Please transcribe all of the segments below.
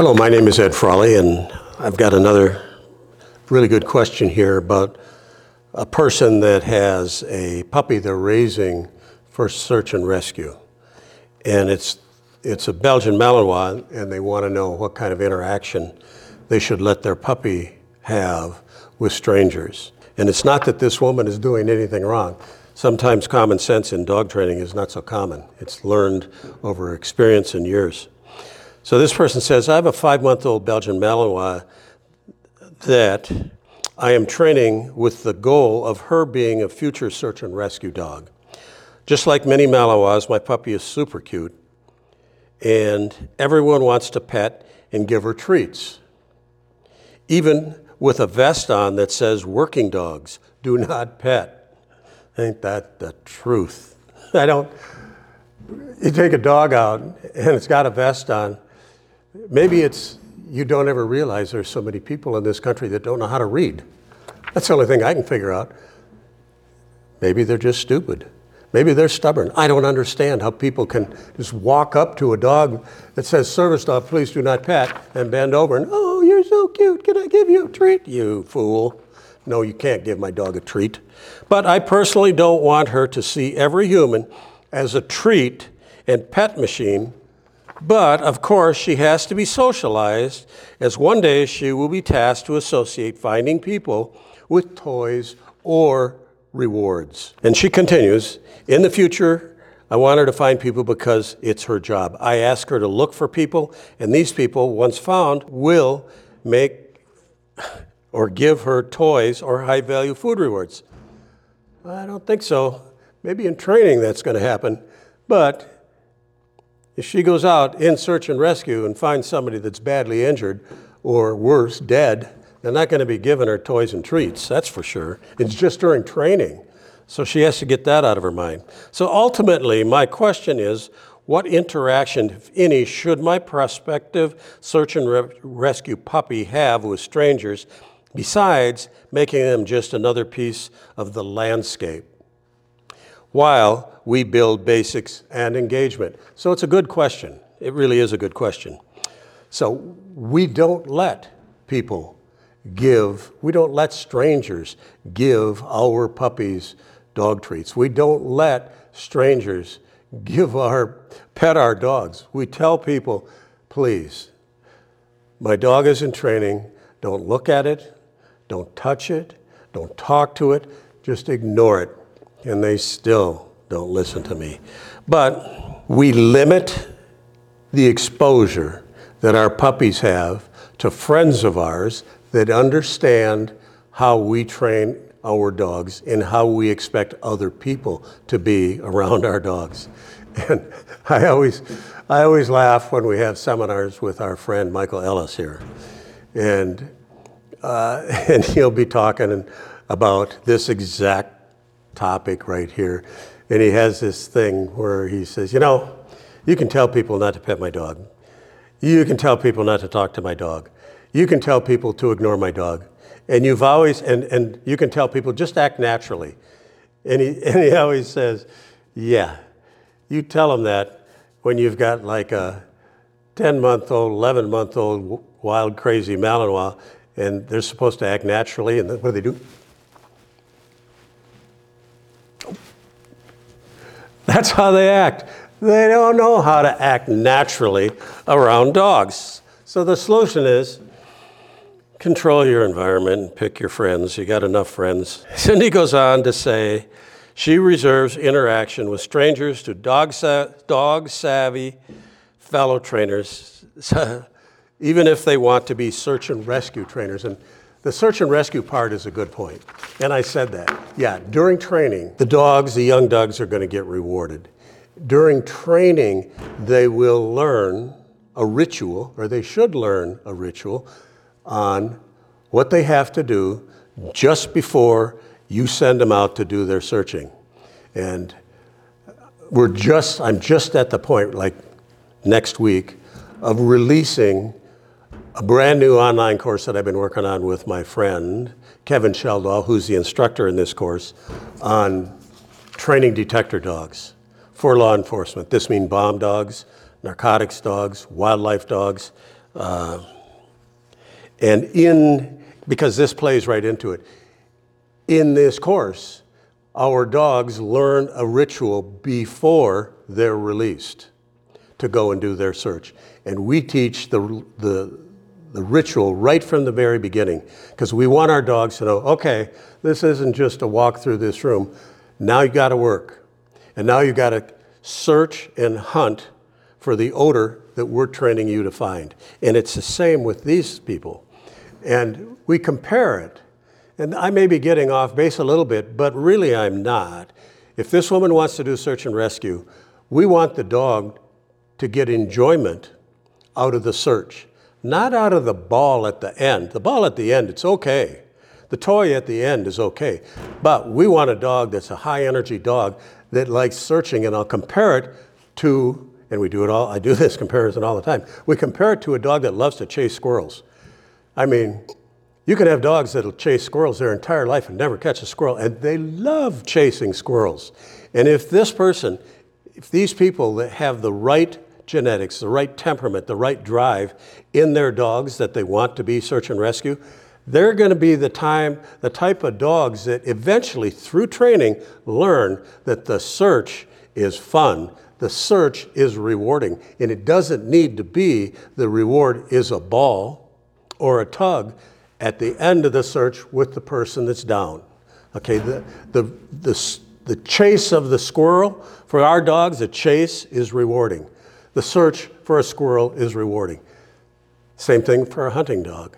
Hello, my name is Ed Frawley, and I've got another really good question here about a person that has a puppy they're raising for search and rescue. And it's, it's a Belgian Malinois, and they want to know what kind of interaction they should let their puppy have with strangers. And it's not that this woman is doing anything wrong. Sometimes common sense in dog training is not so common. It's learned over experience and years. So this person says, I have a five month old Belgian Malinois that I am training with the goal of her being a future search and rescue dog. Just like many Malinois, my puppy is super cute, and everyone wants to pet and give her treats. Even with a vest on that says working dogs do not pet. Ain't that the truth? I don't, you take a dog out and it's got a vest on. Maybe it's, you don't ever realize there's so many people in this country that don't know how to read. That's the only thing I can figure out. Maybe they're just stupid. Maybe they're stubborn. I don't understand how people can just walk up to a dog that says service dog, please do not pet, and bend over and, oh, you're so cute. Can I give you a treat? You fool. No, you can't give my dog a treat. But I personally don't want her to see every human as a treat and pet machine. But of course, she has to be socialized, as one day she will be tasked to associate finding people with toys or rewards. And she continues In the future, I want her to find people because it's her job. I ask her to look for people, and these people, once found, will make or give her toys or high value food rewards. I don't think so. Maybe in training that's going to happen. But if she goes out in search and rescue and finds somebody that's badly injured or worse, dead, they're not going to be giving her toys and treats, that's for sure. It's just during training. So she has to get that out of her mind. So ultimately, my question is what interaction, if any, should my prospective search and re- rescue puppy have with strangers besides making them just another piece of the landscape? While we build basics and engagement. So it's a good question. It really is a good question. So we don't let people give, we don't let strangers give our puppies dog treats. We don't let strangers give our, pet our dogs. We tell people, please, my dog is in training. Don't look at it. Don't touch it. Don't talk to it. Just ignore it. And they still don't listen to me. But we limit the exposure that our puppies have to friends of ours that understand how we train our dogs and how we expect other people to be around our dogs. And I always, I always laugh when we have seminars with our friend Michael Ellis here. And, uh, and he'll be talking about this exact topic right here. And he has this thing where he says, You know, you can tell people not to pet my dog. You can tell people not to talk to my dog. You can tell people to ignore my dog. And you've always, and, and you can tell people just act naturally. And he, and he always says, yeah, you tell them that when you've got like a 10 month old, 11 month old wild, crazy Malinois, and they're supposed to act naturally, and what do they do? That's how they act. They don't know how to act naturally around dogs. So the solution is control your environment, pick your friends. You got enough friends. Cindy goes on to say she reserves interaction with strangers to dog, sa- dog savvy fellow trainers, even if they want to be search and rescue trainers. And the search and rescue part is a good point. And I said that. Yeah, during training, the dogs, the young dogs, are going to get rewarded. During training, they will learn a ritual, or they should learn a ritual on what they have to do just before you send them out to do their searching. And we're just, I'm just at the point, like next week, of releasing a brand new online course that I've been working on with my friend, Kevin Sheldahl, who's the instructor in this course, on training detector dogs for law enforcement. This means bomb dogs, narcotics dogs, wildlife dogs, Uh, and in, because this plays right into it, in this course, our dogs learn a ritual before they're released to go and do their search. And we teach the, the, the ritual right from the very beginning because we want our dogs to know okay, this isn't just a walk through this room. Now you got to work. And now you got to search and hunt for the odor that we're training you to find. And it's the same with these people. And we compare it. And I may be getting off base a little bit, but really I'm not. If this woman wants to do search and rescue, we want the dog to get enjoyment out of the search, not out of the ball at the end. The ball at the end, it's okay. The toy at the end is okay. But we want a dog that's a high energy dog that likes searching, and I'll compare it to, and we do it all, I do this comparison all the time. We compare it to a dog that loves to chase squirrels. I mean, you can have dogs that'll chase squirrels their entire life and never catch a squirrel, and they love chasing squirrels. And if this person, if these people that have the right genetics, the right temperament, the right drive in their dogs that they want to be search and rescue, they're going to be the time, the type of dogs that eventually, through training, learn that the search is fun, the search is rewarding, and it doesn't need to be the reward is a ball or a tug at the end of the search with the person that's down. Okay, the, the, the, the chase of the squirrel, for our dogs, the chase is rewarding. The search for a squirrel is rewarding. Same thing for a hunting dog.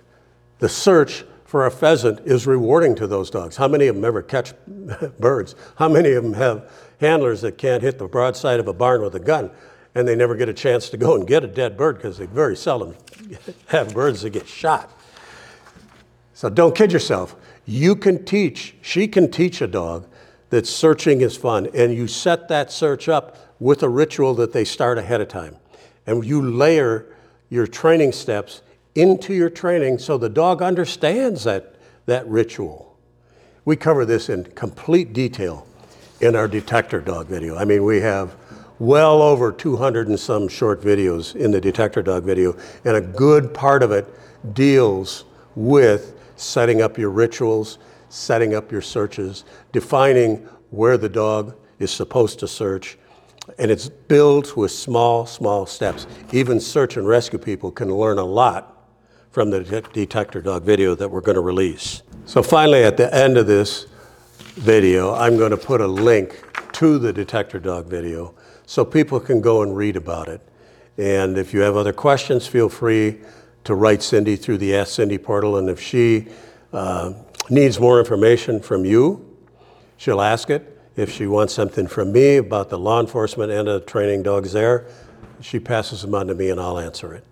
The search for a pheasant is rewarding to those dogs. How many of them ever catch birds? How many of them have handlers that can't hit the broadside of a barn with a gun and they never get a chance to go and get a dead bird because they very seldom have birds that get shot? So don't kid yourself. You can teach, she can teach a dog that searching is fun, and you set that search up with a ritual that they start ahead of time. And you layer your training steps into your training so the dog understands that, that ritual. We cover this in complete detail in our detector dog video. I mean, we have well over 200 and some short videos in the detector dog video, and a good part of it deals with setting up your rituals, setting up your searches, defining where the dog is supposed to search, and it's built with small, small steps. Even search and rescue people can learn a lot from the detector dog video that we're going to release. So finally, at the end of this video, I'm going to put a link to the detector dog video so people can go and read about it. And if you have other questions, feel free to write Cindy through the Ask Cindy portal. And if she uh, needs more information from you, she'll ask it. If she wants something from me about the law enforcement and the training dogs there, she passes them on to me and I'll answer it.